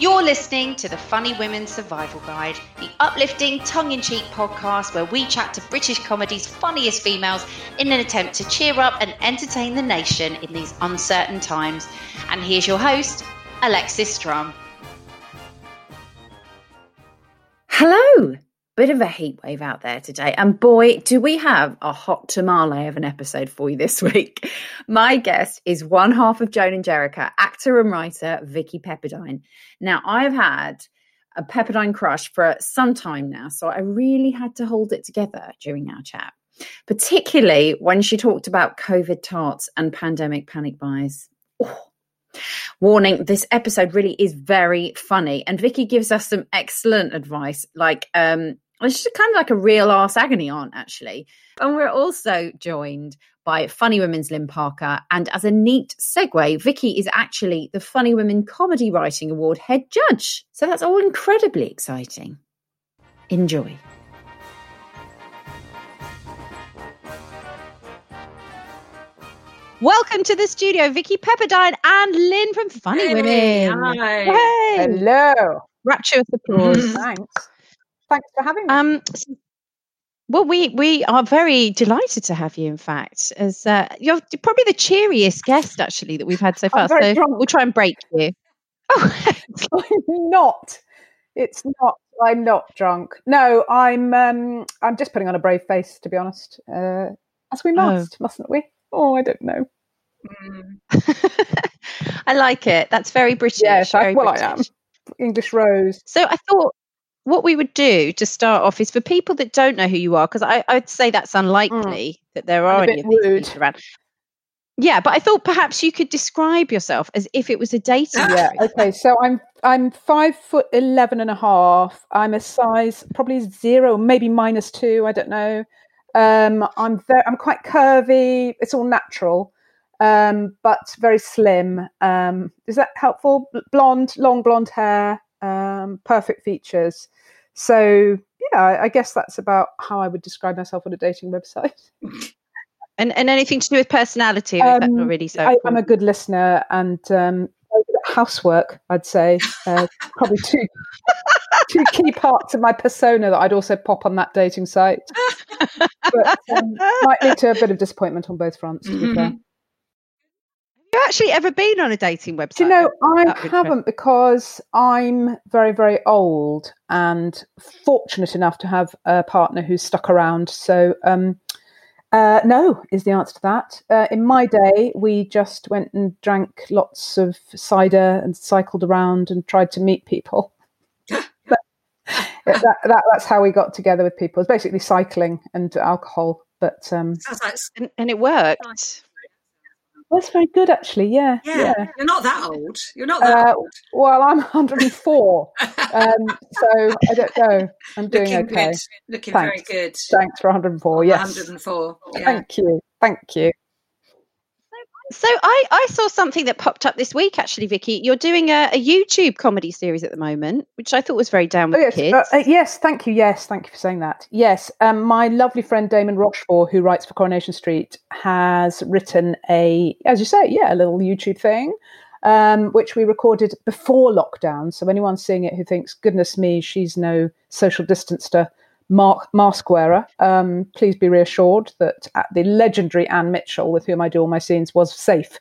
You're listening to the Funny Women Survival Guide, the uplifting, tongue in cheek podcast where we chat to British comedy's funniest females in an attempt to cheer up and entertain the nation in these uncertain times. And here's your host, Alexis Strum. Hello! Bit of a heat wave out there today. And boy, do we have a hot tamale of an episode for you this week. My guest is one half of Joan and Jericha, actor and writer Vicki Pepperdine. Now, I've had a Pepperdine crush for some time now, so I really had to hold it together during our chat, particularly when she talked about COVID tarts and pandemic panic buys. Oh. Warning, this episode really is very funny, and Vicki gives us some excellent advice, like um, it's just kind of like a real ass agony aunt, actually. And we're also joined by Funny Women's Lynne Parker. And as a neat segue, Vicki is actually the Funny Women Comedy Writing Award head judge. So that's all incredibly exciting. Enjoy. Welcome to the studio, Vicki Pepperdine and Lynne from Funny Hey, Women. hi. Hey. Hello. Rapturous applause. Thanks. Thanks for having me. Um, s- well, we we are very delighted to have you. In fact, as uh, you're probably the cheeriest guest actually that we've had so far. So drunk. we'll try and break you. Oh, I'm not. It's not. I'm not drunk. No, I'm. Um, I'm just putting on a brave face, to be honest. Uh, as we must, mustn't we? Oh, I don't know. Mm. I like it. That's very British. Yes, I, very well, British. I am. English rose. So I thought what we would do to start off is for people that don't know who you are, because I'd say that's unlikely that there are Mm. any rude. people around. Yeah, but I thought perhaps you could describe yourself as if it was a dating. Yeah. Okay. So I'm. I'm five foot eleven and a half. I'm a size probably zero, maybe minus two. I don't know. Um, I'm very. I'm quite curvy. It's all natural. Um, but very slim. Um, is that helpful? Blonde, long blonde hair, um, perfect features. So yeah, I, guess that's about how I would describe myself on a dating website. And and anything to do with personality? That not Um, really so? I, I'm a good listener and um, very good at housework. I'd say uh, probably two two key parts of my persona that I'd also pop on that dating site. But um, might lead to a bit of disappointment on both fronts. To be fair. Have you actually ever been on a dating website? Do you know, I out of interest. haven't because I'm very, very old and fortunate enough to have a partner who's stuck around. So, um, uh, no, is the answer to that. Uh, in my day, we just went and drank lots of cider and cycled around and tried to meet people. But, that, that, that's how we got together with people. It's basically cycling and alcohol. But um, like and, and it worked. That's very good, actually. Yeah, yeah, yeah. You're not that old. You're not that Uh, old. Well, I'm 104. um, so I don't know. I'm doing Looking okay. good. Looking very good. Thanks for 104. Yes. 104. Yeah. Thank you. Thank you. So I, I saw something that popped up this week actually, Vicki. You're doing a, a YouTube comedy series at the moment, which I thought was very down Oh, with yes. kids. uh, uh, yes. Thank you. Yes. Thank you for saying that. Yes. Um, my lovely friend Damon Rochefort, who writes for Coronation Street, has written a, as you say, yeah, a little YouTube thing, um, which we recorded before lockdown. So anyone seeing it who thinks, goodness me, she's no social distancer, mark, mask wearer, um, please be reassured that at the legendary Ann Mitchell, with whom I do all my scenes, was safe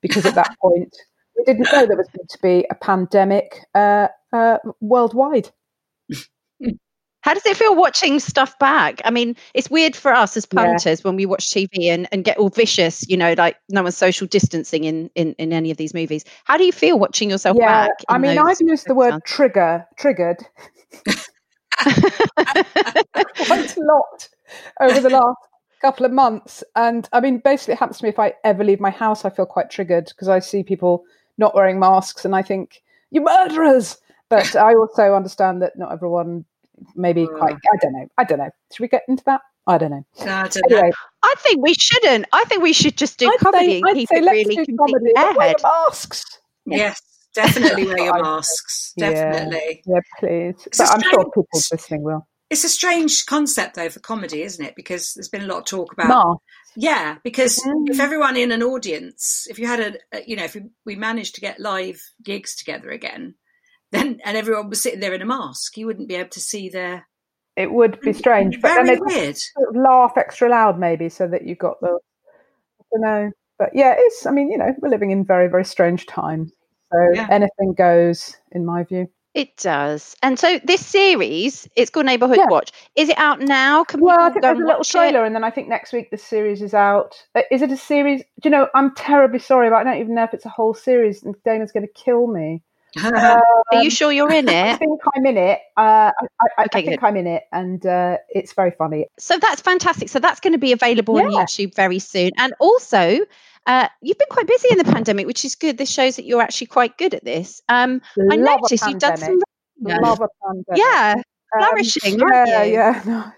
because at that point we didn't know there was going to be a pandemic uh, uh, worldwide. How does it feel watching stuff back? I mean, it's weird for us as Yeah. punters when we watch TV and, and get all vicious, you know, like no one's social distancing in, in, in any of these movies. How do you feel watching yourself yeah, back? I mean, I've used the word trigger, triggered quite a lot over the last couple of months. And I mean, basically, it happens to me if I ever leave my house, I feel quite triggered because I see people not wearing masks and I think, you murderers. But I also understand that not everyone maybe hmm. quite, I don't know. I don't know. Should we get into that? I don't know. No, I don't know. I think we shouldn't. I think we should just do I'd comedy say, and I'd keep say it let's really do comedy. but wear airhead. masks. Yes, definitely wear your masks. Definitely. Yeah, please. It's But I'm sure strange- people listening will. It's a strange concept though for comedy, isn't it? Because there's been a lot of talk about. Yeah, because Mm. if everyone in an audience, if you had a, a you know, if we, we managed to get live gigs together again, then and everyone was sitting there in a mask, you wouldn't be able to see their. It would be strange, but Very then they weird. sort of laugh extra loud, maybe, so that you got the. I don't know, but yeah, it's. I mean, you know, we're living in very, very strange times, so Yeah. anything goes, in my view. It does. And so this series, it's called Neighborhood Yeah. Watch. Is it out now? Can Well, I think there's a little watch it? trailer, and then I think next week the series is out. Uh, Is it a series? Do you know? I'm terribly sorry, but I don't even know if it's a whole series, and Dana's going to kill me. Are Um, you sure you're in it? I think I'm in it. Uh, I, I, I think good. I'm in it, and uh, it's very funny. So that's fantastic. So that's going to be available on YouTube very soon. And also, uh, you've been quite busy in the pandemic, which is good. This shows that you're actually quite good at this. Um, I noticed you've done some. Love a pandemic. Yeah, Um, flourishing, yeah, yeah. No,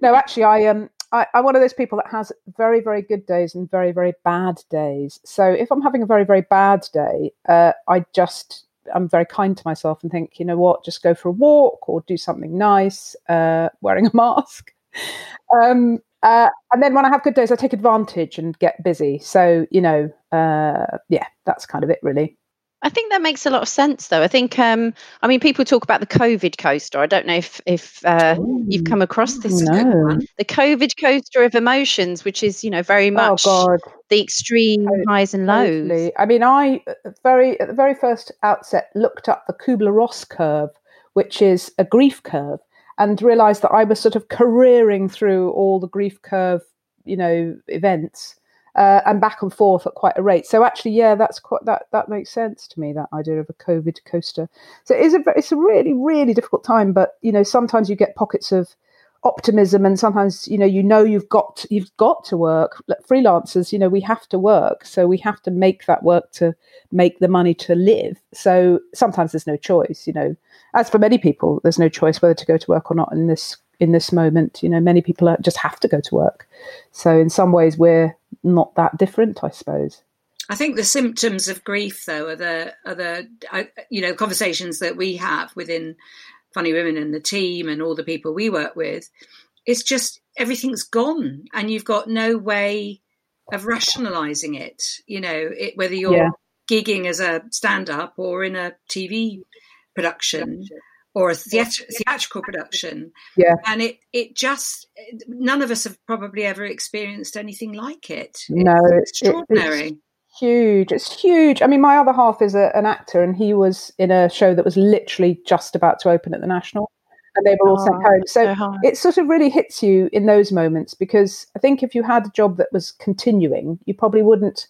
no, actually, I um, I, I'm one of those people that has very, very good days and very, very bad days. So if I'm having a very, very bad day, uh, I just I'm very kind to myself and think, you know what, just go for a walk or do something nice, uh, wearing a mask. Um, uh, and then when I have good days, I take advantage and get busy. So you know, uh, yeah, that's kind of it, really. I think that makes a lot of sense, though. I think, um, I mean, people talk about the COVID coaster. I don't know if if uh, you've come across this. That's a good No. one. The COVID coaster of emotions, which is, you know, very much Oh the extreme highs and lows. Totally. I mean, I very at the very first outset looked up the Kubler Ross curve, which is a grief curve, and realised that I was sort of careering through all the grief curve, you know, events. Uh, and back and forth at quite a rate. So actually, yeah, that's quite that that makes sense to me. That idea of a COVID coaster. So it is a it's a really really difficult time, but you know sometimes you get pockets of optimism and sometimes you know you know you've got you've got to work. Freelancers you know we have to work so we have to make that work to make the money to live. So sometimes there's no choice you know. As for many people there's no choice whether to go to work or not in this in this moment you know. Many people are, just have to go to work. So in some ways we're not that different i suppose. I think the symptoms of grief, though, are the are the I, you know conversations that we have within Funny Women and the team and all the people we work with. It's just everything's gone, and you've got no way of rationalising it. You know, it, whether you're Yeah. gigging as a stand-up or in a TV production or a theatr- theatrical production. Yeah. and it it just none of us have probably ever experienced anything like it. No, it's it- it- extraordinary. Huge it's huge i mean my other half is a, an actor and he was in a show that was literally just about to open at the national and they were all sent Oh, home so so it sort of really hits you in those moments because I think if you had a job that was continuing, you probably wouldn't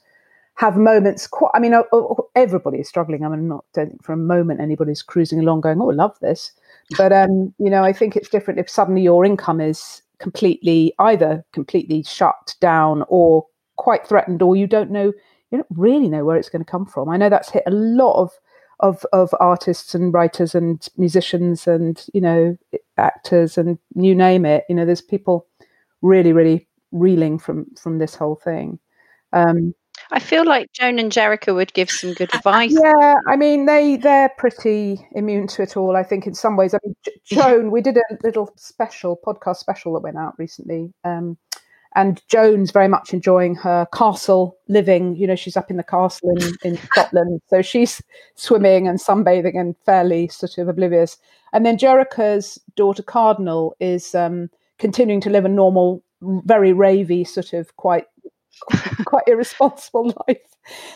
have moments. Quite, I mean, uh, uh, everybody is struggling. I mean, I'm not don't think for a moment anybody's cruising along going, "Oh, I love this," but um, you know, I think it's different if suddenly your income is completely either completely shut down or quite threatened, or you don't know, you don't really know where it's going to come from. I know that's hit a lot of of of artists and writers and musicians and you know actors and you name it you know there's people really really reeling from from this whole thing um I feel like Joan and Jericha would give some good advice. yeah i mean they they're pretty immune to it all i think in some ways i mean joan we did a little special podcast special that went out recently um and Joan's very much enjoying her castle living. You know, she's up in the castle in, in Scotland. So she's swimming and sunbathing and fairly sort of oblivious. And then Jericha's daughter, Cardinal, is um, continuing to live a normal, very ravey, sort of quite quite irresponsible life.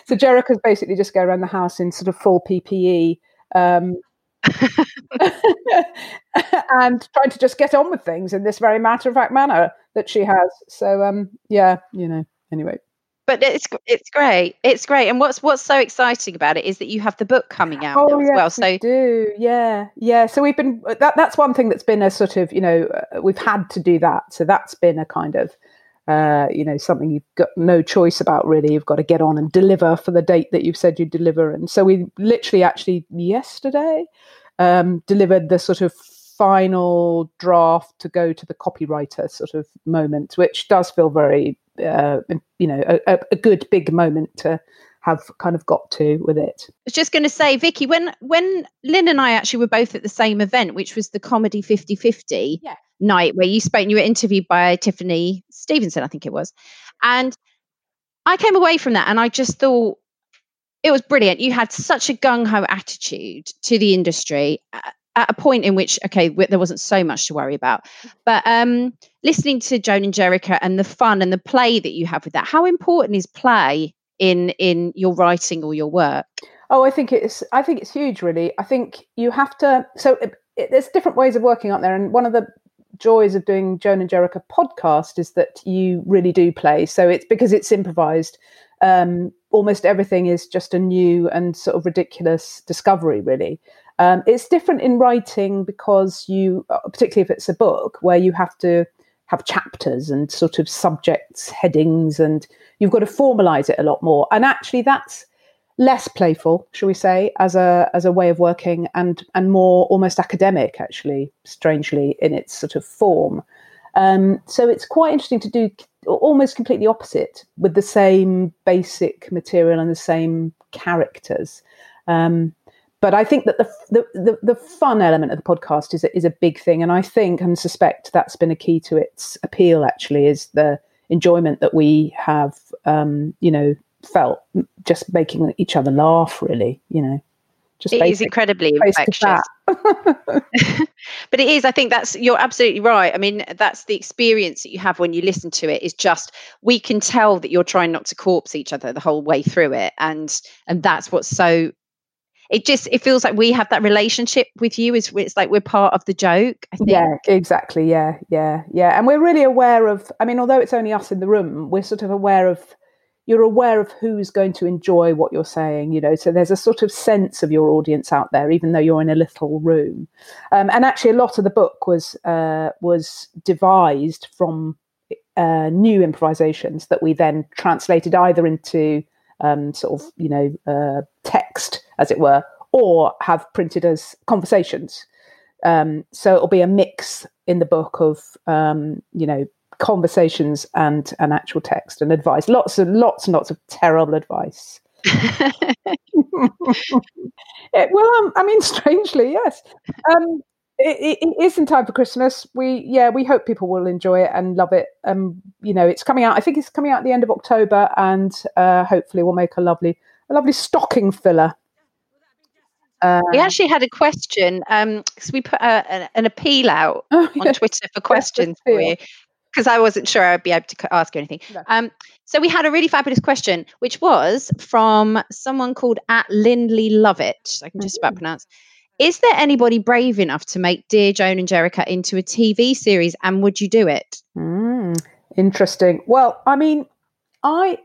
So Jericha's basically just go around the house in sort of full PPE. Um, and trying to just get on with things in this very matter of fact manner that she has. So um yeah, you know, anyway. But it's it's great. It's great. And what's what's so exciting about it is that you have the book coming out now as well. we So do. Yeah. Yeah. So we've been that that's one thing that's been a sort of, you know, uh, we've had to do that. So that's been a kind of uh, you know, something you've got no choice about really. You've got to get on and deliver for the date that you've said you'd deliver. And so we literally actually yesterday um, delivered the sort of final draft to go to the copywriter sort of moment, which does feel very, uh, you know, a, a- a good big moment to have kind of got to with it. I was just going to say, Vicki, when when Lynne and I actually were both at the same event, which was the comedy 50-50 Yeah. night, where you spoke and you were interviewed by Tiffany Stevenson, I think it was. And I came away from that and I just thought it was brilliant. You had such a gung ho attitude to the industry at a point in which, okay, there wasn't so much to worry about. But um, listening to Joan and Jericha and the fun and the play that you have with that, how important is play in in your writing or your work? Oh, I think it's I think it's huge. Really, I think you have to. So it, it, there's different ways of working out there, and one of the joys of doing Joan and Jericha podcast is that you really do play. So it's because it's improvised. Um, almost everything is just a new and sort of ridiculous discovery, really. Um, it's different in writing because you, uh, particularly if it's a book, where you have to have chapters and sort of subjects, headings, and you've got to formalize it a lot more. And actually, that's less playful, shall we say, as a as a way of working, and and more almost academic, actually, strangely in its sort of form. Um, so it's quite interesting to do almost completely opposite with the same basic material and the same characters. Um, but I think that the, the, the the fun element of the podcast is a, is a big thing, and I think and suspect that's been a key to its appeal. Actually, is the enjoyment that we have, um, you know, felt just making each other laugh. Really, you know just it is incredibly infectious but it is i think that's you're absolutely right i mean that's the experience that you have when you listen to it is just we can tell that you're trying not to corpse each other the whole way through it and and that's what's so it just it feels like we have that relationship with you is it's like we're part of the joke yeah exactly. Yeah yeah yeah. And we're really aware of i mean although it's only us in the room we're sort of aware of you're aware of who's going to enjoy what you're saying you know? So there's a sort of sense of your audience out there even though you're in a little room. Um, and actually a lot of the book was uh, was devised from uh, new improvisations that we then translated either into um, sort of you know uh, text as it were or have printed as conversations um, so it'll be a mix in the book of um, you know conversations and an actual text and advice. Lots and lots and lots of terrible advice. it, well, um, I mean, strangely, yes. Um, it, it is in time for Christmas. We, yeah, we hope people will enjoy it and love it. Um, you know, it's coming out. I think it's coming out at the end of October, and uh, hopefully, we'll make a lovely, a lovely stocking filler. Uh, we actually had a question um, because um, we put a, an, an, appeal out oh, on Twitter for questions for you because I wasn't sure I'd be able to ask you anything. No. Um, so we had a really fabulous question, which was from someone called at Lindley Lovett. I can just about mm-hmm. pronounce. Is there anybody brave enough to make Dear Joan and Jericha into a TV series, and would you do it? Mm, interesting. Well, I mean, I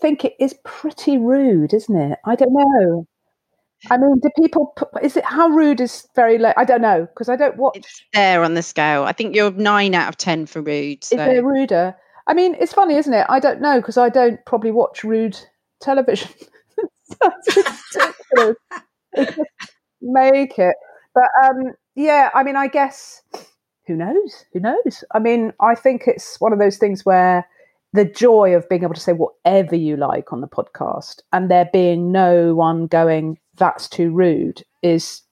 think it is pretty rude, isn't it? I don't know. I mean, do people? Is it how rude is very low? I don't know because I don't watch. It's there on the scale. I think you're nine out of ten for rude. So. Is there ruder? I mean, it's funny, isn't it? I don't know because I don't probably watch rude television. make it, but um, yeah. I mean, I guess who knows? Who knows? I mean, I think it's one of those things where the joy of being able to say whatever you like on the podcast and there being no one going that's too rude is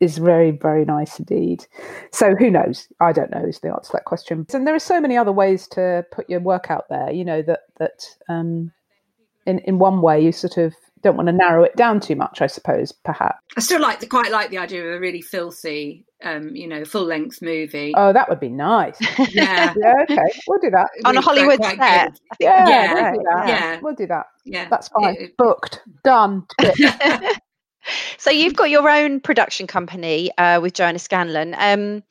is very very nice indeed so who knows i don't know is the answer to that question and there are so many other ways to put your work out there you know that that um in in one way you sort of don't want to narrow it down too much i suppose perhaps i still like the, quite like the idea of a really filthy um, you know, full length movie. Oh, that would be nice. Yeah. yeah. Okay. We'll do that on a Hollywood set. Yeah, yeah, we'll do that. Yeah. We'll do that. Yeah. That's fine. It, Booked. Done. so you've got your own production company uh, with Joanna Scanlon. Um,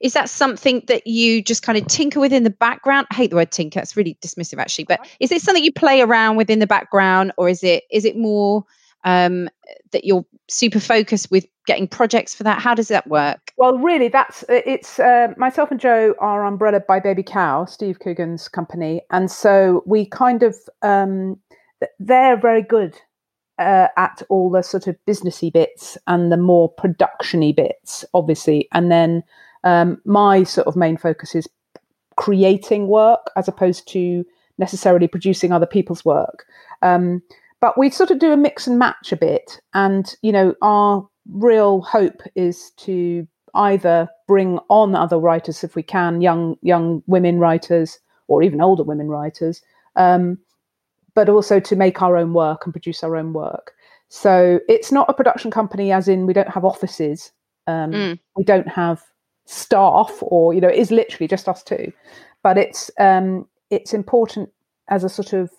is that something that you just kind of tinker with in the background? I hate the word tinker; it's really dismissive, actually. But is it something you play around with in the background, or is it is it more um, that you're super focused with getting projects for that? How does that work? Well, really, that's it's uh, myself and Jo are umbrella by Baby Cow, Steve Coogan's company, and so we kind of um, they're very good uh, at all the sort of businessy bits and the more productiony bits, obviously. And then um, my sort of main focus is creating work as opposed to necessarily producing other people's work. Um, but we sort of do a mix and match a bit. And, you know, our real hope is to either bring on other writers if we can, young young women writers or even older women writers, um, but also to make our own work and produce our own work. So it's not a production company, as in we don't have offices, um, mm. we don't have staff, or you know, it is literally just us two. But it's um, it's important as a sort of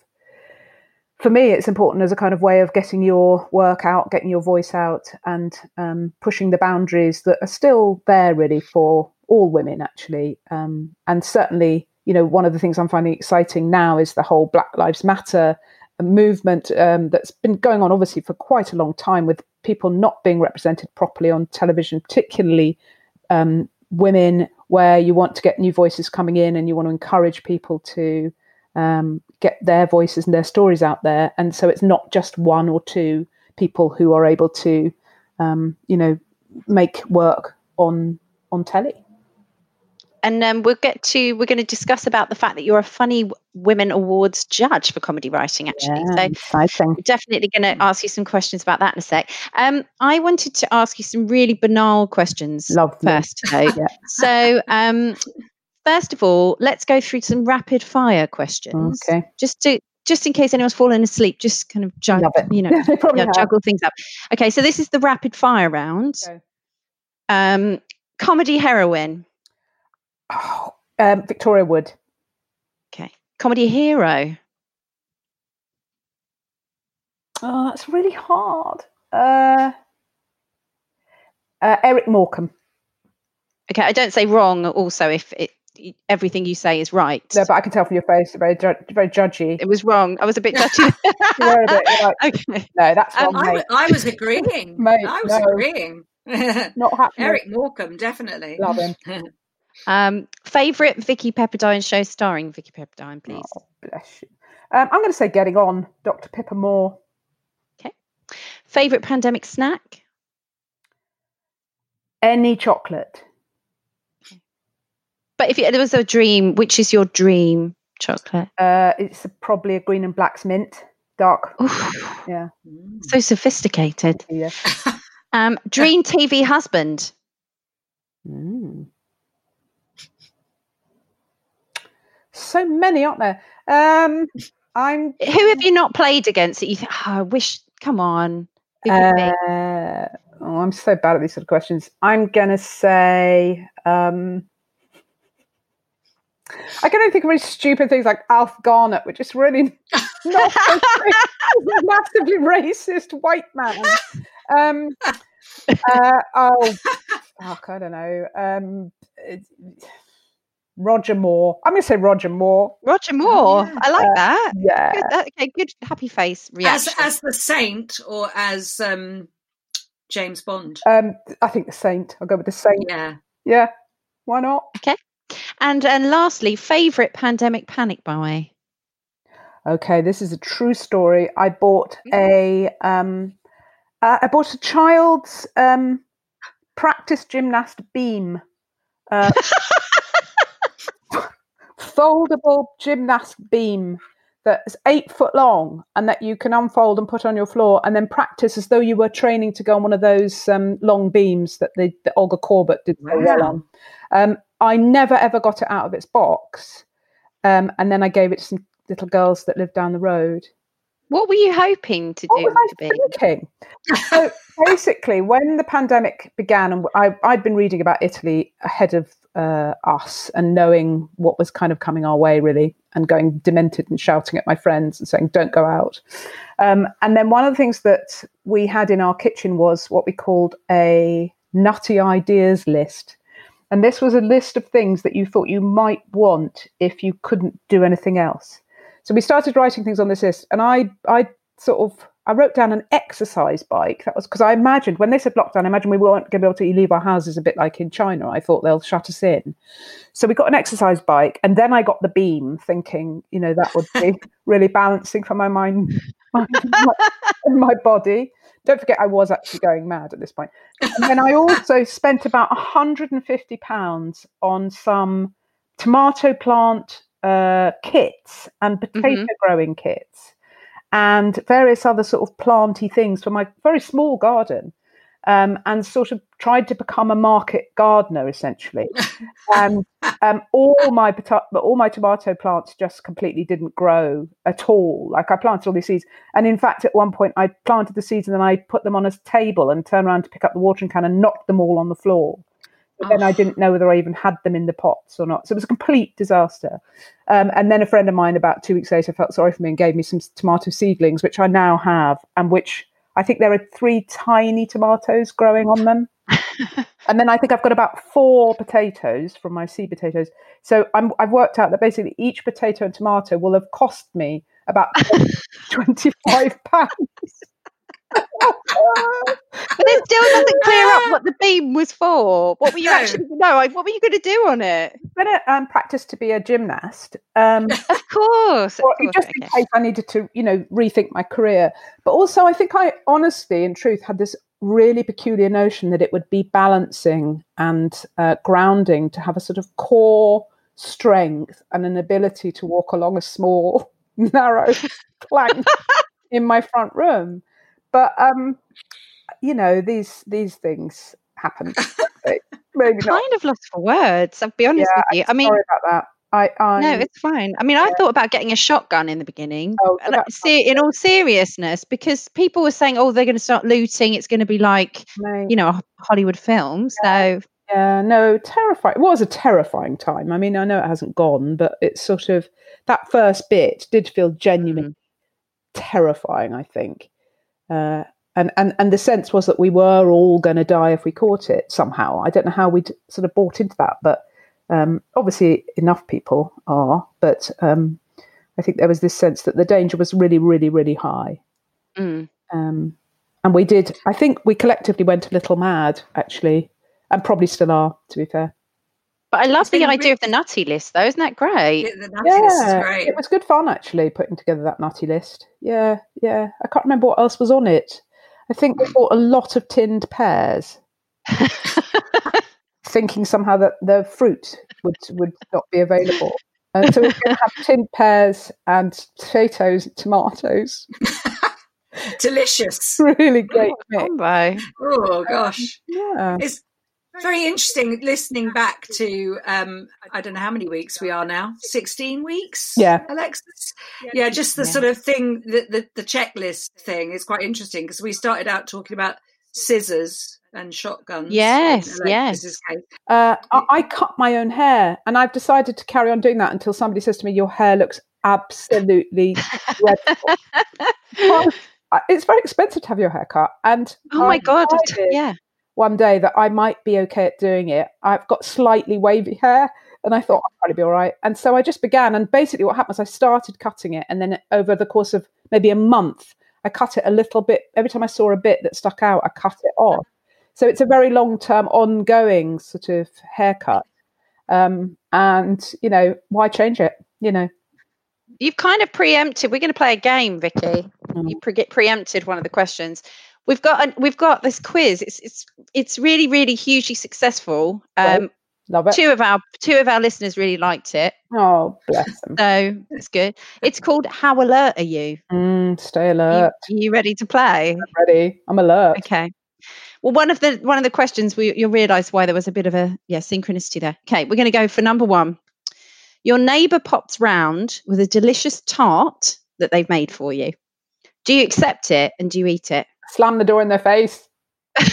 for me, it's important as a kind of way of getting your work out, getting your voice out, and um, pushing the boundaries that are still there, really, for all women, actually. Um, and certainly, you know, one of the things I'm finding exciting now is the whole Black Lives Matter movement um, that's been going on, obviously, for quite a long time, with people not being represented properly on television, particularly um, women, where you want to get new voices coming in and you want to encourage people to um, get their voices and their stories out there. And so it's not just one or two people who are able to, um, you know, make work on on telly. And um, we'll get to we're going to discuss about the fact that you're a Funny Women Awards judge for comedy writing. Actually, yeah, so exciting. We're definitely going to ask you some questions about that in a sec. Um, I wanted to ask you some really banal questions Lovely. first today. yeah. So, um, first of all, let's go through some rapid fire questions. Okay. Just to just in case anyone's fallen asleep, just kind of juggle, you know, yeah, juggle things up. Okay, so this is the rapid fire round. Okay. Um, comedy heroine. Oh, um, Victoria Wood. Okay. Comedy hero. Oh, that's really hard. Uh, uh, Eric Morecambe. Okay, I don't say wrong. Also, if it everything you say is right. No, but I can tell from your face, very, very judgy. It was wrong. I was a bit judgy. a bit, like, okay. No, that's wrong, um, I, I, was agreeing. mate, I was no. agreeing. Not happening. Eric Morecambe, definitely. Love him. Um, favorite Vicki Pepperdine show starring Vicki Pepperdine, please. Oh, bless you. Um, I'm going to say Getting On, Dr. Pippa Moore. Okay. Favorite pandemic snack? Any chocolate. But if there was a dream, which is your dream chocolate? Uh, it's a, probably a green and black's mint, dark. Oof. Yeah. So sophisticated. Yeah. um, dream TV husband. Mm. So many, aren't there? Um, I'm. Who have you not played against that you think? Oh, I wish. Come on. Uh, oh, I'm so bad at these sort of questions. I'm gonna say. Um, I can only think of really stupid things like Alf Garnett, which is really not a massively racist white man. Um, uh, oh, fuck, I don't know. Um, Roger Moore. I'm going to say Roger Moore. Roger Moore. Yeah. I like uh, that. Yeah. Good, that, okay, good happy face reaction. As, as the saint or as um, James Bond? Um, I think the saint. I'll go with the saint. Yeah. Yeah. Why not? Okay. And and lastly, favorite pandemic panic buy. Okay, this is a true story. I bought a um, uh, I bought a child's um, practice gymnast beam. Uh, foldable gymnast beam that is eight foot long and that you can unfold and put on your floor and then practice as though you were training to go on one of those um, long beams that the, the Olga Korbut did so well on. Um, I never ever got it out of its box. Um, and then I gave it to some little girls that lived down the road. What were you hoping to what do? Was I thinking? so basically, when the pandemic began, and I, I'd been reading about Italy ahead of uh, us and knowing what was kind of coming our way, really, and going demented and shouting at my friends and saying, "Don't go out." Um, and then one of the things that we had in our kitchen was what we called a nutty ideas list. And this was a list of things that you thought you might want if you couldn't do anything else. So we started writing things on this list, and I, I sort of, I wrote down an exercise bike. That was because I imagined when they said lockdown, I imagined we weren't going to be able to leave our houses a bit like in China. I thought they'll shut us in. So we got an exercise bike, and then I got the beam, thinking, you know, that would be really balancing for my mind, my, my body. Don't forget, I was actually going mad at this point. And then I also spent about 150 pounds on some tomato plant uh, kits and potato mm-hmm. growing kits and various other sort of planty things for my very small garden. um, and sort of tried to become a market gardener essentially. and um, all my all my tomato plants just completely didn't grow at all. Like I planted all these seeds, and in fact, at one point I planted the seeds and then I put them on a table and turned around to pick up the watering can and knocked them all on the floor. But then I didn't know whether I even had them in the pots or not. So it was a complete disaster. Um, and then a friend of mine, about two weeks later, felt sorry for me and gave me some tomato seedlings, which I now have, and which I think there are three tiny tomatoes growing on them. and then I think I've got about four potatoes from my seed potatoes. So i have worked out that basically each potato and tomato will have cost me about 25 pounds but it still doesn't clear up what the beam was for. What were you actually no? What were you going to do on it? I'm going to um, practice to be a gymnast. Um, of course, of course just in case I needed to, you know, rethink my career. But also, I think I honestly, in truth, had this really peculiar notion that it would be balancing and uh, grounding to have a sort of core strength and an ability to walk along a small, narrow plank in my front room. But um, you know, these these things happen. Maybe kind not. of lost for words. I'll be honest yeah, with you. I mean, sorry about that. I, I, no, it's fine. I mean, yeah. I thought about getting a shotgun in the beginning. Oh, so see, in all seriousness, because people were saying, "Oh, they're going to start looting. It's going to be like, no. you know, a Hollywood film." Yeah. So, yeah, no, terrifying. It was a terrifying time. I mean, I know it hasn't gone, but it's sort of that first bit did feel genuinely mm. terrifying. I think, uh, and, and, and the sense was that we were all going to die if we caught it somehow. I don't know how we'd sort of bought into that, but um, obviously enough people are. But um, I think there was this sense that the danger was really, really, really high. Mm. Um, and we did, I think we collectively went a little mad, actually, and probably still are, to be fair. But I love the idea of the nutty list, though. Isn't that great? Yeah, the nutty yeah, list is great. It was good fun, actually, putting together that nutty list. Yeah, yeah. I can't remember what else was on it. I think we bought a lot of tinned pears, thinking somehow that the fruit would would not be available. And so we're going to have tinned pears and potatoes, and tomatoes. Delicious. really great. Oh, oh gosh. Yeah. It's very interesting listening back to um, I don't know how many weeks we are now. Sixteen weeks. Yeah, Alexis. Yeah, just the yeah. sort of thing the, the, the checklist thing is quite interesting because we started out talking about scissors and shotguns. Yes, yes. Uh, I, I cut my own hair, and I've decided to carry on doing that until somebody says to me, "Your hair looks absolutely dreadful." well, it's very expensive to have your hair cut, and oh my god, yeah one day that I might be okay at doing it. I've got slightly wavy hair, and I thought I'd probably be all right. And so I just began. And basically, what happened was I started cutting it, and then over the course of maybe a month, I cut it a little bit. Every time I saw a bit that stuck out, I cut it off. So it's a very long term, ongoing sort of haircut. Um, and you know, why change it? You know. You've kind of preempted. We're going to play a game, Vicki. Mm. You pre- preempted one of the questions we've got a, we've got this quiz. It's it's it's really really hugely successful. Um, Love it. Two of our two of our listeners really liked it. Oh, bless them. So it's good. It's called How Alert Are You? Mm, stay alert. You, are you ready to play? I'm ready. I'm alert. Okay. Well, one of the one of the questions we you'll realise why there was a bit of a yeah synchronicity there. Okay, we're going to go for number one. Your neighbour pops round with a delicious tart that they've made for you. Do you accept it and do you eat it? Slam the door in their face. okay.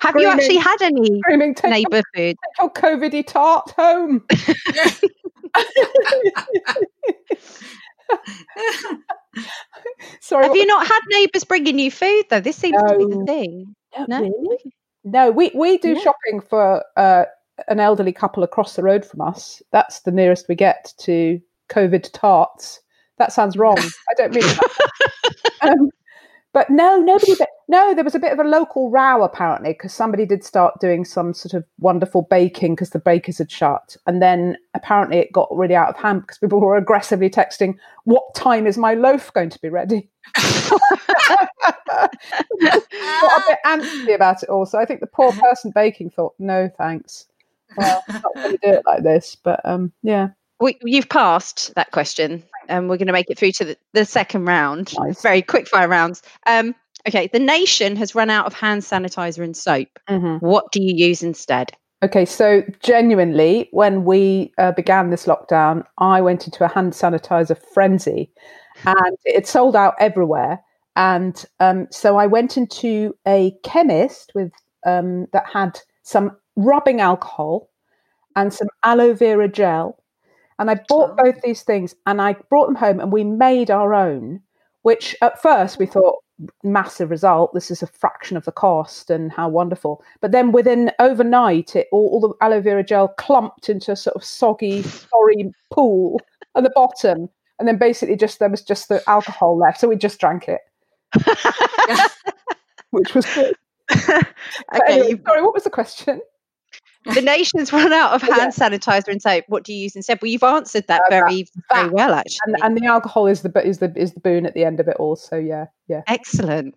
Have screaming, you actually had any neighbour food? Take your COVIDy tart home. Sorry. Have you not had neighbours bringing you food though? This seems no, to be the thing. No, really? no, we we do yeah. shopping for uh, an elderly couple across the road from us. That's the nearest we get to COVID tarts. That sounds wrong. I don't mean that. um, but no, nobody. No, there was a bit of a local row apparently because somebody did start doing some sort of wonderful baking because the bakers had shut, and then apparently it got really out of hand because people were aggressively texting, "What time is my loaf going to be ready?" got a bit antsy about it. Also, I think the poor person baking thought, "No, thanks." Well, I'm not going to do it like this, but um, yeah. We, you've passed that question and we're going to make it through to the, the second round. Nice. Very quick fire rounds. Um, okay, the nation has run out of hand sanitizer and soap. Mm-hmm. What do you use instead? Okay, so genuinely, when we uh, began this lockdown, I went into a hand sanitizer frenzy and it sold out everywhere. And um, so I went into a chemist with um, that had some rubbing alcohol and some aloe vera gel. And I bought oh. both these things and I brought them home and we made our own, which at first we thought, massive result. This is a fraction of the cost and how wonderful. But then within overnight, it all, all the aloe vera gel clumped into a sort of soggy, sorry pool at the bottom. And then basically just there was just the alcohol left. So we just drank it. Which was good. okay. Anyway, sorry, what was the question? The nation's run out of hand yeah. sanitizer and soap. What do you use instead? Well, you've answered that uh, very, that, very well, actually. And, and, the alcohol is the is the is the boon at the end of it all. So yeah, yeah. Excellent.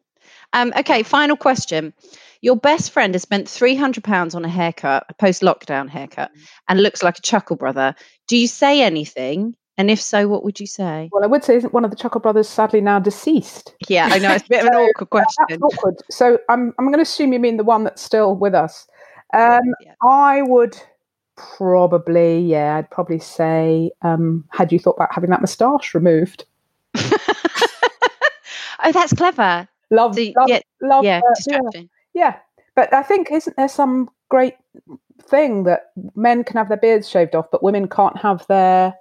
Um, okay, final question. Your best friend has spent three hundred pounds on a haircut, a post-lockdown haircut, mm. and looks like a chuckle brother. Do you say anything? And if so, what would you say? Well, I would say isn't one of the Chuckle brothers sadly now deceased? Yeah, I know it's a bit of an awkward question. awkward. So I'm I'm going to assume you mean the one that's still with us. Um, yeah. I would probably, yeah, I'd probably say, um, had you thought about having that moustache removed? oh, that's clever. Love, so, love, yeah, love, yeah, uh, yeah, yeah. But I think isn't there some great thing that men can have their beards shaved off, but women can't have their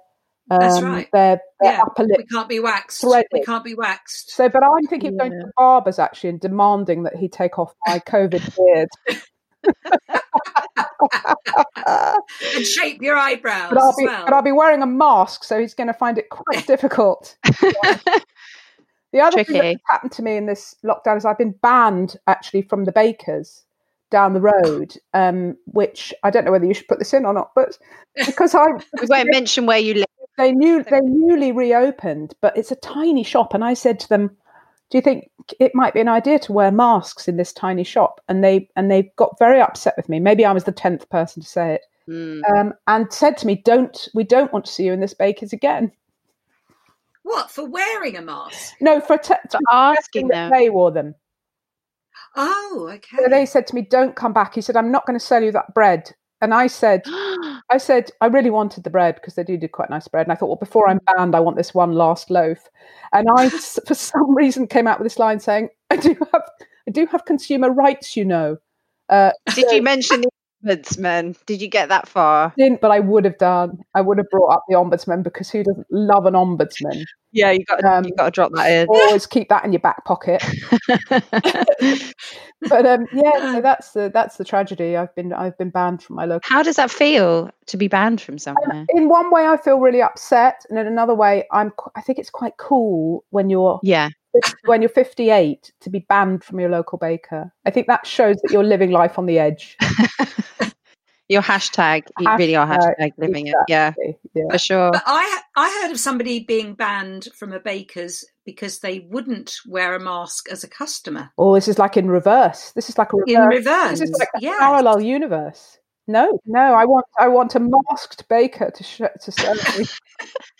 um, That's right. Their, their yeah, upper lip we can't be waxed. Threaded. We can't be waxed. So, but I'm thinking yeah. going to barbers actually and demanding that he take off my COVID beard. and shape your eyebrows. But I'll, be, well. but I'll be wearing a mask, so he's going to find it quite difficult. the other Tricky. thing that happened to me in this lockdown is I've been banned actually from the bakers down the road, um, which I don't know whether you should put this in or not, but because I we won't mention where you live. They knew they newly reopened, but it's a tiny shop, and I said to them, do you think it might be an idea to wear masks in this tiny shop? And they and they got very upset with me. Maybe i was the 10th person to say it. Mm. um, and said to me don't we don't want to see you in this bakers again. What for wearing a mask? No for, te- for asking them. they wore them. Oh okay. So they said to me don't come back. He said i'm not going to sell you that bread and I said, I said, I really wanted the bread because they do do quite nice bread. And I thought, well, before I'm banned, I want this one last loaf. And I, for some reason, came out with this line saying, I do have, I do have consumer rights, you know. Uh, Did so, you mention the ombudsman? Did you get that far? Didn't, but I would have done. I would have brought up the ombudsman because who doesn't love an ombudsman? Yeah, you got um, you got to drop that in. Always keep that in your back pocket. but um, yeah, so that's the that's the tragedy. I've been I've been banned from my local. How does that feel to be banned from somewhere? in one way, I feel really upset, and in another way, I'm I think it's quite cool when you're yeah when you're 58 to be banned from your local baker. I think that shows that you're living life on the edge. your hashtag, you really are hashtag living exactly. it. Yeah, yeah, for sure. But I I heard of somebody being banned from a baker's because they wouldn't wear a mask as a customer. Oh, this is like in reverse. This is like a reverse. In reverse. This is like a yes. parallel universe. No, no, I want I want a masked baker to sh- to serve me.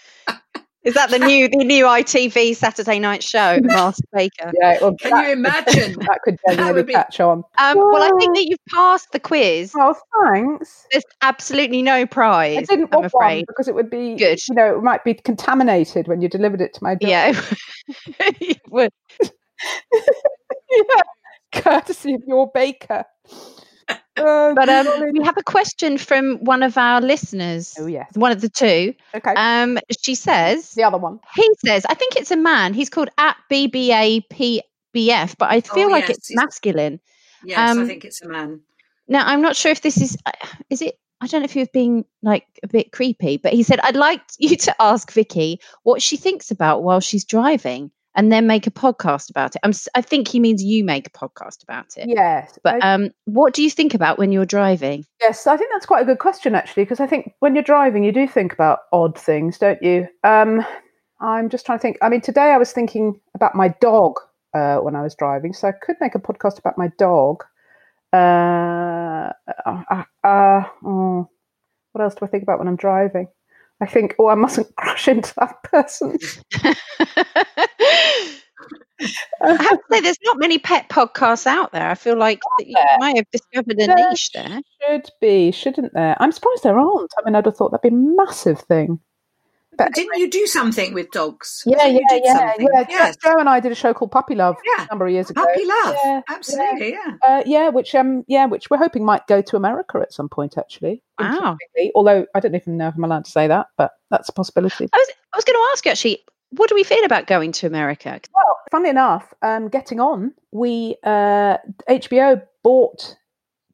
Is that the new the new ITV Saturday night show, Master Baker? Yeah. Well, Can you imagine? That could genuinely be... catch on. Um, well, I think that you've passed the quiz. Oh, thanks. There's absolutely no prize. I didn't I'm afraid because it would be good. You know, it might be contaminated when you delivered it to my door. Yeah, it would. yeah, courtesy of your baker. Oh, but um, we have a question from one of our listeners. Oh yes, one of the two. Okay. Um, she says the other one. He says, I think it's a man. He's called at BBAPBF, but I feel oh, like yes. it's masculine. Yes, um, I think it's a man. Now I'm not sure if this is. Uh, is it? I don't know if he was being like a bit creepy, but he said, I'd like you to ask Vicki what she thinks about while she's driving and then make a podcast about it. I'm, I think he means you make a podcast about it. Yes. But um, what do you think about when you're driving? Yes, I think that's quite a good question actually, because I think when you're driving, you do think about odd things, don't you? Um, I'm just trying to think. I mean, today I was thinking about my dog uh, when I was driving, so I could make a podcast about my dog. Uh, uh, uh oh, what else do I think about when I'm driving? I think, oh, I mustn't crash into that person. Have they say there's not many pet podcasts out there. I feel like you might have discovered a there niche there. Should be, shouldn't there? I'm surprised there aren't. I mean, I'd have thought that'd be a massive thing. But didn't you do something with dogs? Yeah, yeah, yeah, yeah. Yes. Jo and I did a show called Puppy Love yeah. a number of years ago. Puppy Love, yeah, absolutely, yeah, yeah. Uh, yeah. Which um, yeah, which we're hoping might go to America at some point. Actually, wow. Although I don't even know if I'm allowed to say that, but that's a possibility. I was I was going to ask you actually. What do we feel about going to America? Well, funnily enough, um, getting on, we uh, HBO bought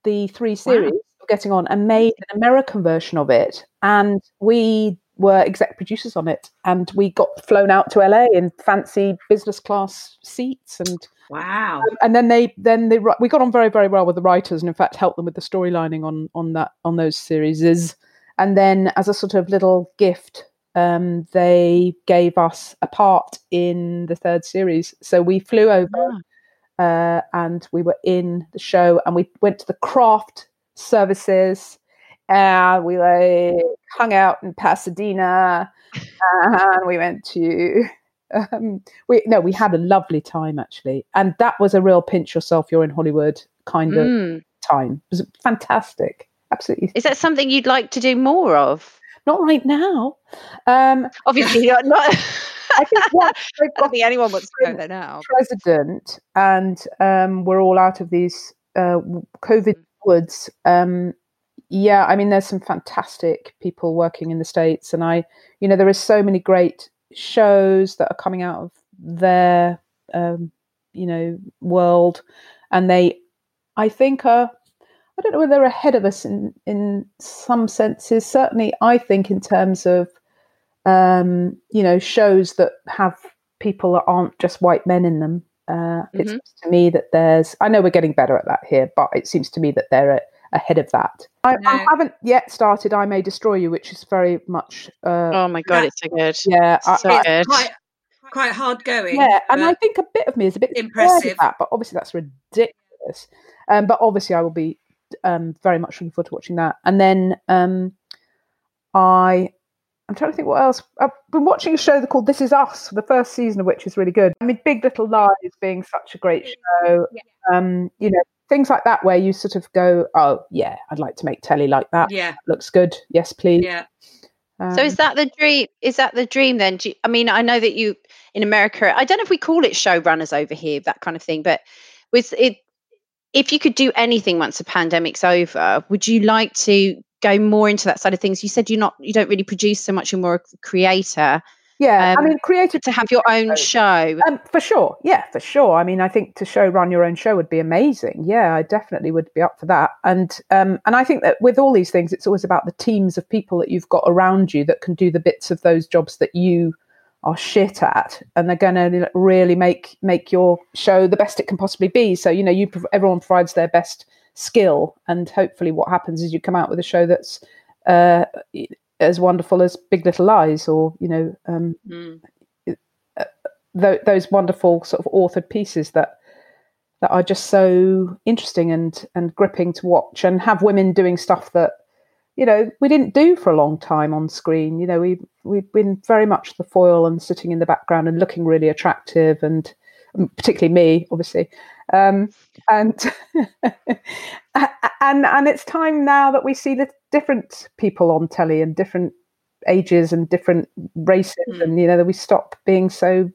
the three series wow. Getting On and made an American version of it, and we were exec producers on it, and we got flown out to LA in fancy business class seats, and wow! Um, and then they then they we got on very very well with the writers, and in fact helped them with the storylining on on that on those series. And then as a sort of little gift, um, they gave us a part in the third series, so we flew over. Ah. Uh, and we were in the show, and we went to the craft services and we like hung out in Pasadena, and we went to. Um, we no, we had a lovely time actually, and that was a real pinch yourself, you're in Hollywood kind of mm. time. It was fantastic, absolutely. Is that something you'd like to do more of? Not right now. Um, Obviously, not. not I think what I don't think anyone wants to go there now. President, and um, we're all out of these uh, COVID woods. Um, yeah, I mean, there's some fantastic people working in the States, and I, you know, there are so many great shows that are coming out of their, um, you know, world, and they, I think, are. I don't know whether they're ahead of us in in some senses. Certainly, I think in terms of, um, you know, shows that have people that aren't just white men in them. Uh, mm-hmm. It seems to me that there's. I know we're getting better at that here, but it seems to me that there are ahead of that. I, no. I, haven't yet started I May Destroy You, which is very much. Uh, oh my god, it's so good. Yeah, so I, good. Quite, quite hard going. Yeah, and I think a bit of me is a bit impressive. That, but obviously that's ridiculous. Um, but obviously I will be um, very much looking forward to watching that. And then um, I. I'm trying to think what else. I've been watching a show called This Is Us, the first season of which is really good. I mean, Big Little Lies being such a great show. Yeah. Um, you know, things like that where you sort of go, oh yeah, I'd like to make telly like that. Yeah, looks good. Yes, please. Yeah. Um, so is that the dream? Is that the dream then? You, I mean, I know that you in America. I don't know if we call it showrunners over here, that kind of thing. But with it, if you could do anything once the pandemic's over, would you like to go more into that side of things? You said you're not, you don't really produce so much. You're more a creator. Yeah, um, I mean, creative to have your own show um, for sure. Yeah, for sure. I mean, I think to show run your own show would be amazing. Yeah, I definitely would be up for that. And um, and I think that with all these things, it's always about the teams of people that you've got around you that can do the bits of those jobs that you are shit at, and they're going to really make make your show the best it can possibly be. So you know, you everyone provides their best skill, and hopefully, what happens is you come out with a show that's uh, as wonderful as Big Little Lies or you know um, mm. th- those wonderful sort of authored pieces that that are just so interesting and and gripping to watch and have women doing stuff that you know we didn't do for a long time on screen you know we we've been very much the foil and sitting in the background and looking really attractive and particularly me obviously um, and and and it's time now that we see the different people on telly and different ages and different races, mm. and you know that we stop being so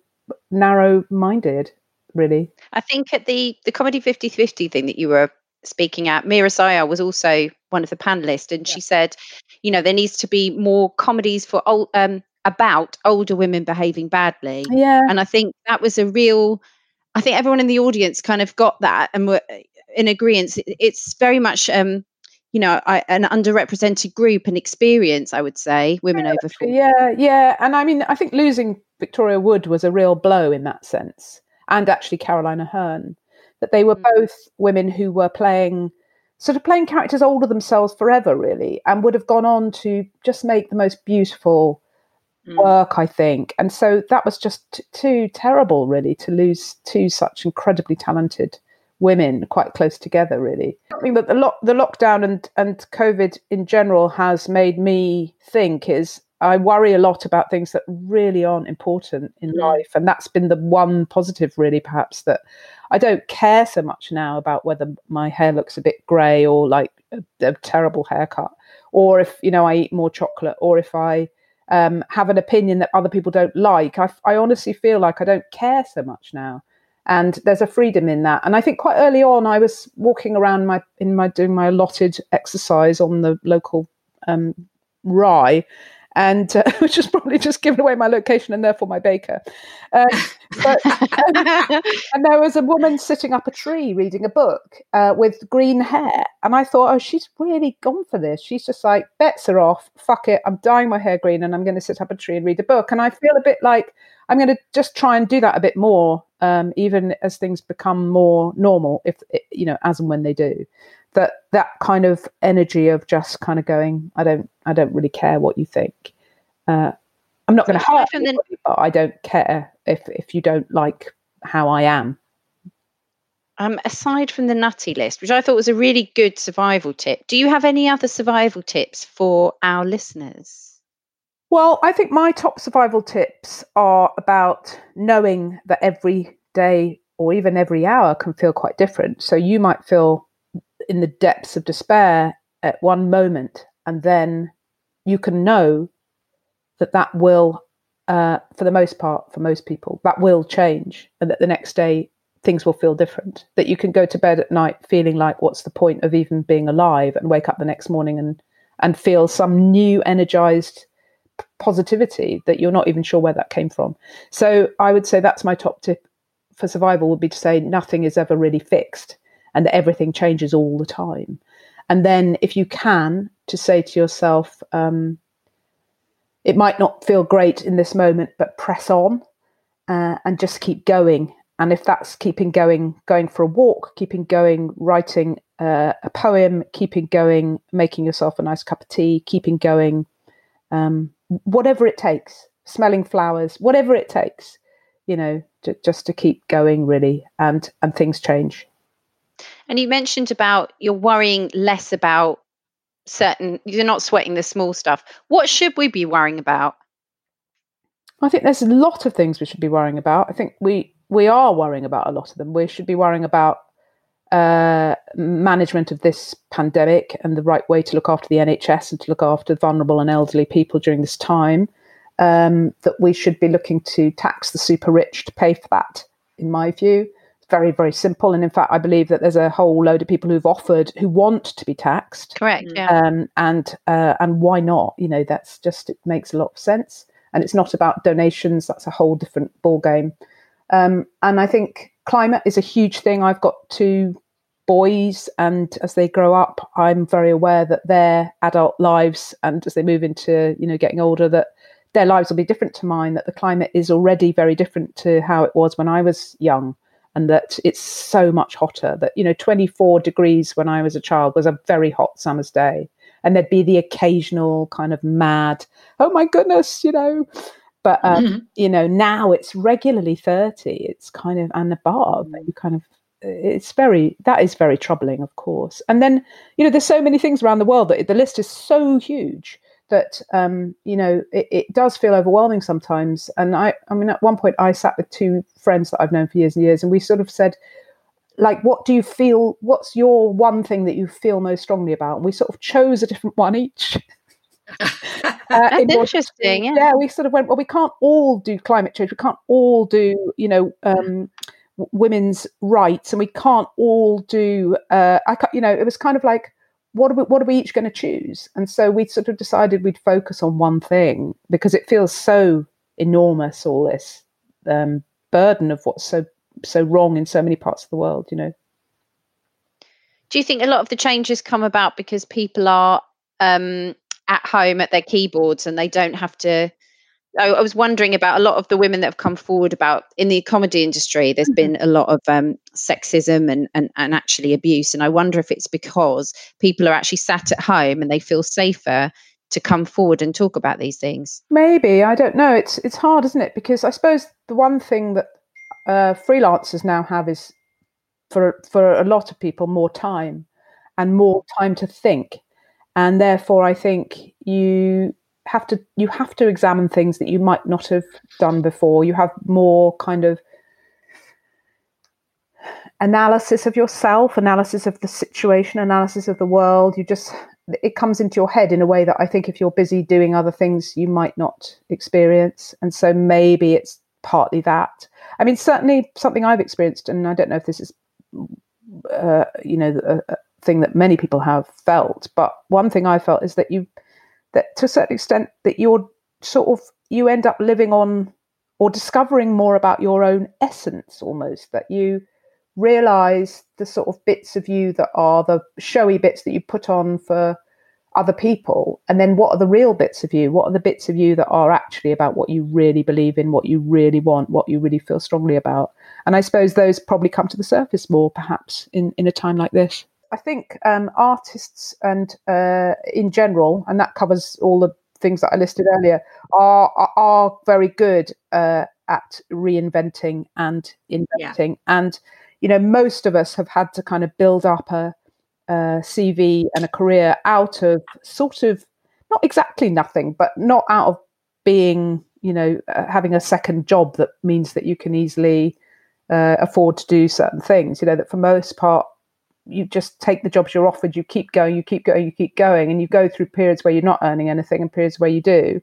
narrow-minded. Really, I think at the the comedy 50-50 thing that you were speaking at, Meera Syal was also one of the panelists, and yeah. she said, you know, there needs to be more comedies for old. Um, about older women behaving badly. Yeah. And I think that was a real I think everyone in the audience kind of got that and were in agreement. It's very much, um, you know, I, an underrepresented group and experience, I would say, women yeah, over 40. Yeah, yeah. And I mean, I think losing Victoria Wood was a real blow in that sense. And actually, Caroline Aherne, that they were mm-hmm. both women who were playing sort of playing characters older themselves forever, really, and would have gone on to just make the most beautiful mm. work, I think. And so that was just t- too terrible, really, to lose two such incredibly talented women quite close together, really. I that the, lo- the lockdown and, and COVID in general has made me think is I worry a lot about things that really aren't important in mm. life. And that's been the one positive, really, perhaps, that I don't care so much now about whether my hair looks a bit grey or like a, a, terrible haircut, or if, you know, I eat more chocolate, or if I um, have an opinion that other people don't like. I, I honestly feel like I don't care so much now. And there's a freedom in that. And I think quite early on, I was walking around my in my doing my allotted exercise on the local um, rye, and uh, which is probably just giving away my location and therefore my baker. Uh, but, um, and there was a woman sitting up a tree reading a book uh, with green hair, and I thought, oh, she's really gone for this. She's just like, bets are off. Fuck it, I'm dyeing my hair green, and I'm going to sit up a tree and read a book. And I feel a bit like I'm going to just try and do that a bit more, um, even as things become more normal, if you know, as and when they do that that kind of energy of just kind of going, I don't, I don't really care what you think. Uh, I'm not going to hurt anybody, but I don't care if if you don't like how I am. Um, aside from the nutty list, which I thought was a really good survival tip, do you have any other survival tips for our listeners? Well, I think my top survival tips are about knowing that every day or even every hour can feel quite different. So you might feel in the depths of despair at one moment, and then you can know that that will, uh, for the most part, for most people, that will change, and that the next day things will feel different. That you can go to bed at night feeling like, what's the point of even being alive, and wake up the next morning and and feel some new energized positivity that you're not even sure where that came from. So I would say that's my top tip for survival would be to say nothing is ever really fixed and that everything changes all the time. And then, if you can, to say to yourself, um, it might not feel great in this moment, but press on uh, and just keep going. And if that's keeping going, going for a walk, keeping going, writing uh, a poem, keeping going, making yourself a nice cup of tea, keeping going, um, whatever it takes, smelling flowers, whatever it takes, you know, to, just to keep going, really, and and things change. And you mentioned about you're worrying less about certain, you're not sweating the small stuff. What should we be worrying about? I think there's a lot of things we should be worrying about. I think we we are worrying about a lot of them. We should be worrying about uh, management of this pandemic and the right way to look after the NHS and to look after vulnerable and elderly people during this time. Um, that we should be looking to tax the super rich to pay for that, in my view. Very very simple. And in fact i believe that there's a whole load of people who've offered who want to be taxed. Correct yeah. Um, and uh, and why not? You know that's just it makes a lot of sense. And it's not about donations. That's a whole different ball game um, and i think climate is a huge thing. I've got two boys and as they grow up i'm very aware that their adult lives and as they move into you know getting older that their lives will be different to mine that the climate is already very different to how it was when i was young and that it's so much hotter that you know 24 degrees when i was a child was a very hot summer's day and there'd be the occasional kind of mad oh my goodness you know but um, mm-hmm. you know now it's regularly 30 it's kind of and above you kind of it's very that is very troubling of course and then you know there's so many things around the world that the list is so huge that um, you know it, it, does feel overwhelming sometimes. And I, I mean, at one point I sat with two friends that I've known for years and years, and we sort of said, like, what do you feel? What's your one thing that you feel most strongly about? And we sort of chose a different one each. uh, That's in interesting. Yeah. yeah, we sort of went. Well, we can't all do climate change. We can't all do, you know. Um, women's rights and we can't all do uh i you know it was kind of like what are we, what are we each going to choose? And so we sort of decided we'd focus on one thing because it feels so enormous, all this um, burden of what's so so wrong in so many parts of the world. You know. Do you think a lot of the changes come about because people are um, at home at their keyboards and they don't have to I, I, was wondering about a lot of the women that have come forward about in the comedy industry. There's mm-hmm. been a lot of um, sexism and, and and actually abuse, and I wonder if it's because people are actually sat at home and they feel safer to come forward and talk about these things. Maybe I don't know. It's it's hard, isn't it? Because I suppose the one thing that uh, freelancers now have is for for a lot of people more time and more time to think, and therefore I think you have to you have to examine things that you might not have done before. You have more kind of analysis of yourself, analysis of the situation, analysis of the world. You just it comes into your head in a way that I think if you're busy doing other things, you might not experience. And so maybe it's partly that. I mean, certainly something I've experienced, and I don't know if this is, uh, you know, a, a thing that many people have felt, but one thing I felt is that you, that to a certain extent, that you're sort of you end up living on or discovering more about your own essence almost that you realize the sort of bits of you that are the showy bits that you put on for other people. And then what are the real bits of you? What are the bits of you that are actually about what you really believe in what you really want what you really feel strongly about? And i suppose those probably come to the surface more perhaps in in a time like this i think um, artists and uh, in general and that covers all the things that i listed earlier are are, are very good uh, at reinventing and inventing yeah. and you know, most of us have had to kind of build up a, a CV and a career out of sort of not exactly nothing, but not out of being, you know, uh, having a second job that means that you can easily uh, afford to do certain things. You know, that for most part, you just take the jobs you're offered, you keep going, you keep going, you keep going, and you go through periods where you're not earning anything and periods where you do.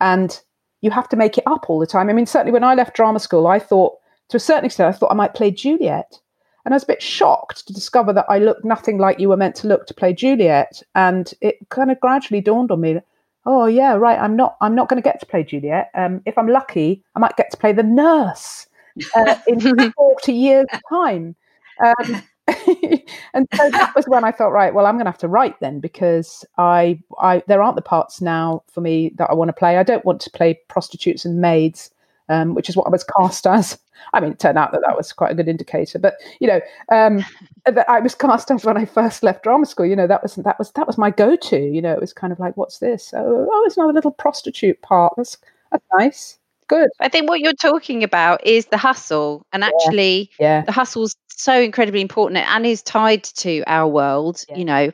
And you have to make it up all the time. I mean, certainly when I left drama school, I thought to a certain extent, I thought I might play Juliet. And I was a bit shocked to discover that I looked nothing like you were meant to look to play Juliet. And it kind of gradually dawned on me, oh yeah, right, I'm not I'm not going to get to play Juliet. Um, if I'm lucky, I might get to play the nurse uh, in 40 years' time. Um, and so that was when I felt right. Well, I'm going to have to write then because I, I, there aren't the parts now for me that I want to play. I don't want to play prostitutes and maids um, which is what I was cast as. I mean, it turned out that that was quite a good indicator. But you know, um, I was cast as when I first left drama school. You know, that was that was that was my go-to. You know, it was kind of like, what's this? Oh, oh it's another little prostitute part. That's that's nice. Good. I think what you're talking about is the hustle, and actually, yeah. yeah. the hustle's so incredibly important and is tied to our world. Yeah. You know,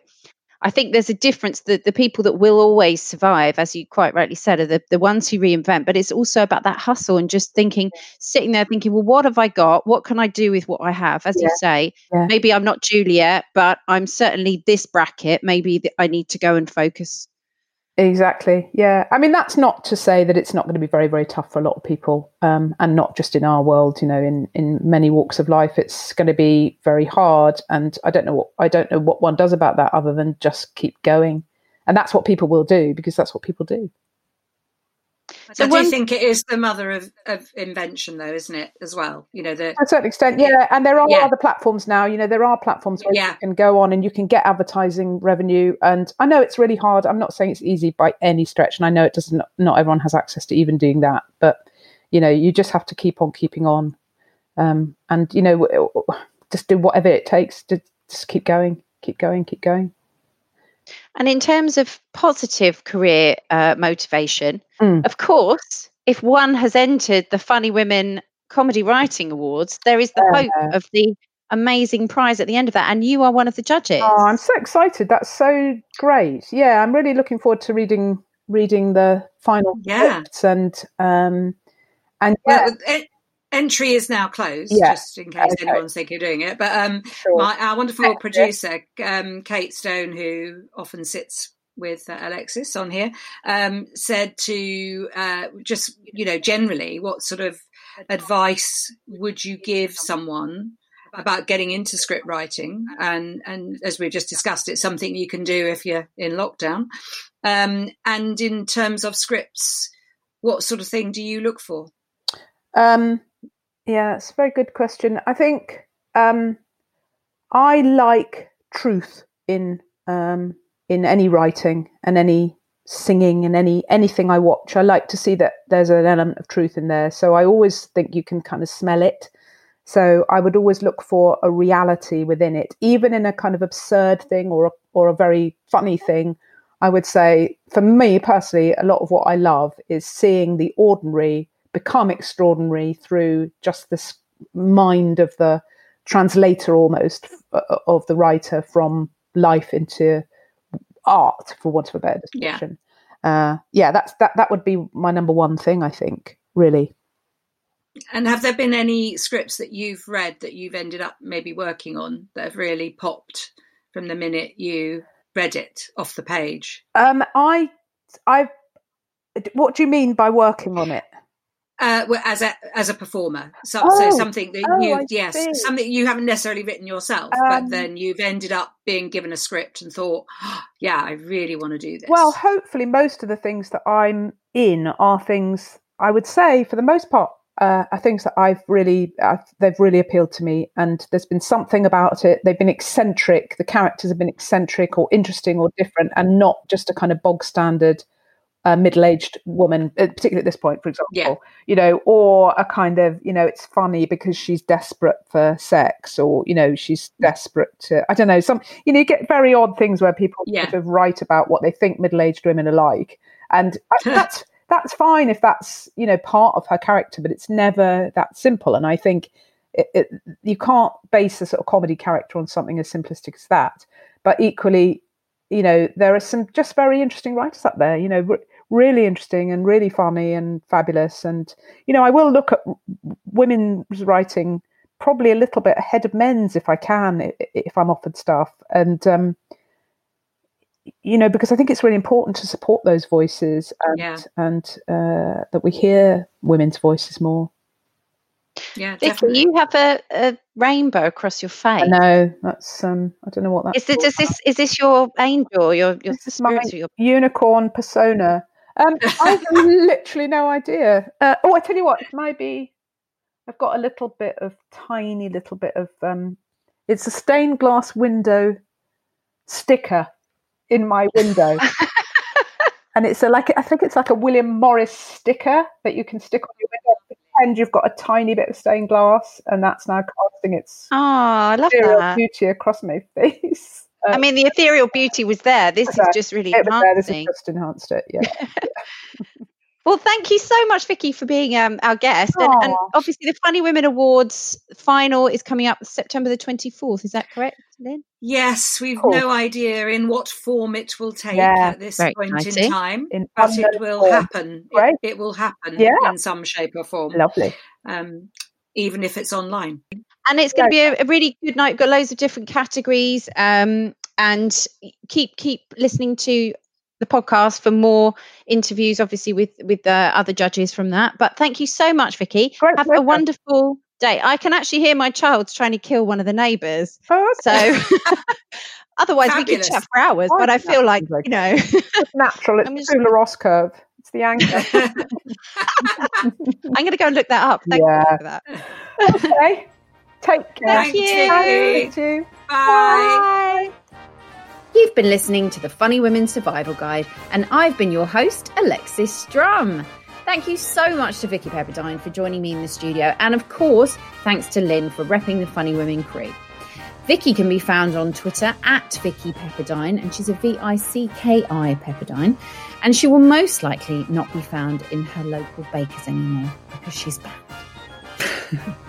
I think there's a difference that the people that will always survive, as you quite rightly said, are the, the ones who reinvent. But it's also about that hustle and just thinking, sitting there thinking, well, what have I got? What can I do with what I have? As yeah. you say, yeah. maybe I'm not Juliet, but I'm certainly this bracket. Maybe I need to go and focus Exactly. Yeah. I mean, that's not to say that it's not going to be very, very tough for a lot of people, um, and not just in our world. You know, in in many walks of life, it's going to be very hard. And I don't know what I don't know what one does about that other than just keep going. And that's what people will do because that's what people do. So I do think it is the mother of, of invention, though, isn't it? As well, you know, the, to a certain extent, yeah. And there are yeah. other platforms now. You know, there are platforms where yeah. you can go on and you can get advertising revenue. And I know it's really hard. I'm not saying it's easy by any stretch, and I know it doesn't. Not everyone has access to even doing that. But you know, you just have to keep on keeping on, um, and you know, just do whatever it takes to just keep going, keep going, keep going. And in terms of positive career uh, motivation, mm. of course, if one has entered the Funny Women Comedy Writing Awards, there is the uh, hope of the amazing prize at the end of that. And you are one of the judges. Oh, I'm so excited. That's so great. Yeah, I'm really looking forward to reading reading the final yeah. and um and yeah. Well, it, entry is now closed, yeah. just in case okay. anyone's thinking of doing it. But um, sure. my, our wonderful producer, um, Kate Stone, who often sits with uh, Alexis on here, um, said to uh, just, you know, generally, what sort of advice would you give someone? about getting into script writing and and as we've just discussed it's something you can do if you're in lockdown um, and in terms of scripts what sort of thing do you look for um, yeah, it's a very good question. I think um, I like truth in um, in any writing and any singing and any anything I watch. I like to see that there's an element of truth in there. So I always think you can kind of smell it. So I would always look for a reality within it, even in a kind of absurd thing or a, or a very funny thing. I would say, for me personally, a lot of what I love is seeing the ordinary become extraordinary through just this mind of the translator almost uh, of the writer from life into art for want of a better description uh, yeah, that's that. That would be my number one thing. I think really. And have there been any scripts that you've read that you've ended up maybe working on that have really popped from the minute you read it off the page? Um, I, I, what do you mean by working on it? Uh, as a as a performer, so, oh, so something that oh, you yes, see. something you haven't necessarily written yourself, um, but then you've ended up being given a script and thought, oh, yeah, I really want to do this. Well, hopefully, most of the things that I'm in are things I would say, for the most part, uh, are things that I've really I've, they've really appealed to me, and there's been something about it. They've been eccentric. The characters have been eccentric or interesting or different, and not just a kind of bog standard a middle-aged woman, uh, particularly at this point, for example, yeah. you know, or a kind of, you know, it's funny because she's desperate for sex, or you know, she's desperate to, I don't know, some, you know, you get very odd things where people yeah. sort of write about what they think middle-aged women are like, and that's that's fine if that's you know part of her character, but it's never that simple, and I think. It, it, you can't base a sort of comedy character on something as simplistic as that. But equally, you know, there are some just very interesting writers up there, you know, really interesting and really funny and fabulous. And, you know, I will look at women's writing probably a little bit ahead of men's if I can, if I'm offered stuff. And, um, you know, because I think it's really important to support those voices and, yeah. and uh, that we hear women's voices more. Yeah, Vicki, you have a, a, rainbow across your face. I know that's um. I don't know what that is. It, is this is this your angel? Your your this is my your... unicorn persona. Um, I've literally no idea. Uh, oh, I tell you what, it might be. I've got a little bit of tiny little bit of um. It's a stained glass window sticker in my window. and it's a like I think it's like a William Morris sticker that you can stick on your window pretend you've got a tiny bit of stained glass, and that's now casting its oh, I love that. beauty across my face. Um, I mean, the ethereal beauty was there. This is just really enhancing. This has just enhanced it. Yeah. yeah. Well, thank you so much, Vicki, for being um, our guest. And, and, obviously, the Funny Women Awards final is coming up September the 24th. Is that correct, Lynne? Yes, we've cool. no idea in what form it will take yeah, at this point exciting. in time, in but it will form. happen. It, it, will happen yeah. in some shape or form. Lovely. Um, even if it's online. And it's going to be a, a, really good night. We've got loads of different categories. Um, and keep keep listening to the podcast for more interviews, obviously with with the other judges from that. But thank you so much, Vicki. Great Have pleasure. a wonderful day. I can actually hear my child's trying to kill one of the neighbours. Oh, okay. So. Otherwise, Fabulous. we could chat for hours, but I feel like, you know. it's natural. It's just... the Ross curve. It's the angle. I'm going to go and look that up. Thank yeah. you for that. okay. Take care. Thank you. Thank you. Bye. Bye. You've been listening to the Funny Women Survival Guide, and I've been your host, Alexis Strum. Thank you so much to Vicki Pepperdine for joining me in the studio, and of course, thanks to Lynne for repping the Funny Women crew. Vicki can be found on Twitter at Vicki Pepperdine, and she's a V I C K I Pepperdine. And she will most likely not be found in her local bakers anymore because she's banned.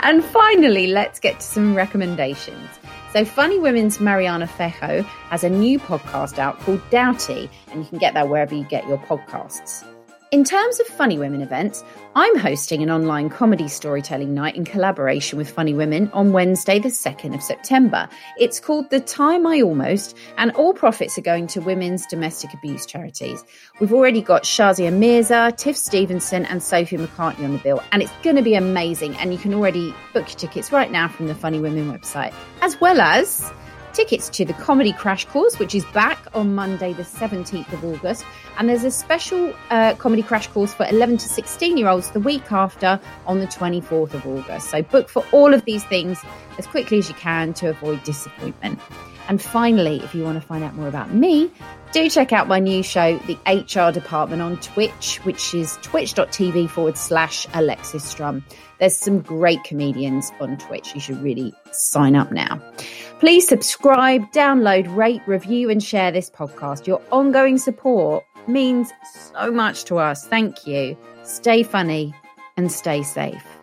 and finally, let's get to some recommendations. So, Funny Women's Mariana Fejo has a new podcast out called Doughty, and you can get that wherever you get your podcasts. In terms of Funny Women events, I'm hosting an online comedy storytelling night in collaboration with Funny Women on Wednesday, the 2nd of September. It's called The Time I Almost, and all profits are going to women's domestic abuse charities. We've already got Shazia Mirza, Tiff Stevenson, and Sophie McCartney on the bill, and it's going to be amazing. And you can already book your tickets right now from the Funny Women website, as well as tickets to the Comedy Crash Course, which is back on Monday, the 17th of August. And there's a special uh, Comedy Crash Course for 11 to 16 year olds the week after on the 24th of August. So book for all of these things as quickly as you can to avoid disappointment. And finally, if you want to find out more about me, do check out my new show, The HR Department, on Twitch, which is twitch.tv forward slash Alexis Strum. There's some great comedians on Twitch. You should really sign up now. Please subscribe, download, rate, review, and share this podcast. Your ongoing support means so much to us. Thank you. Stay funny and stay safe.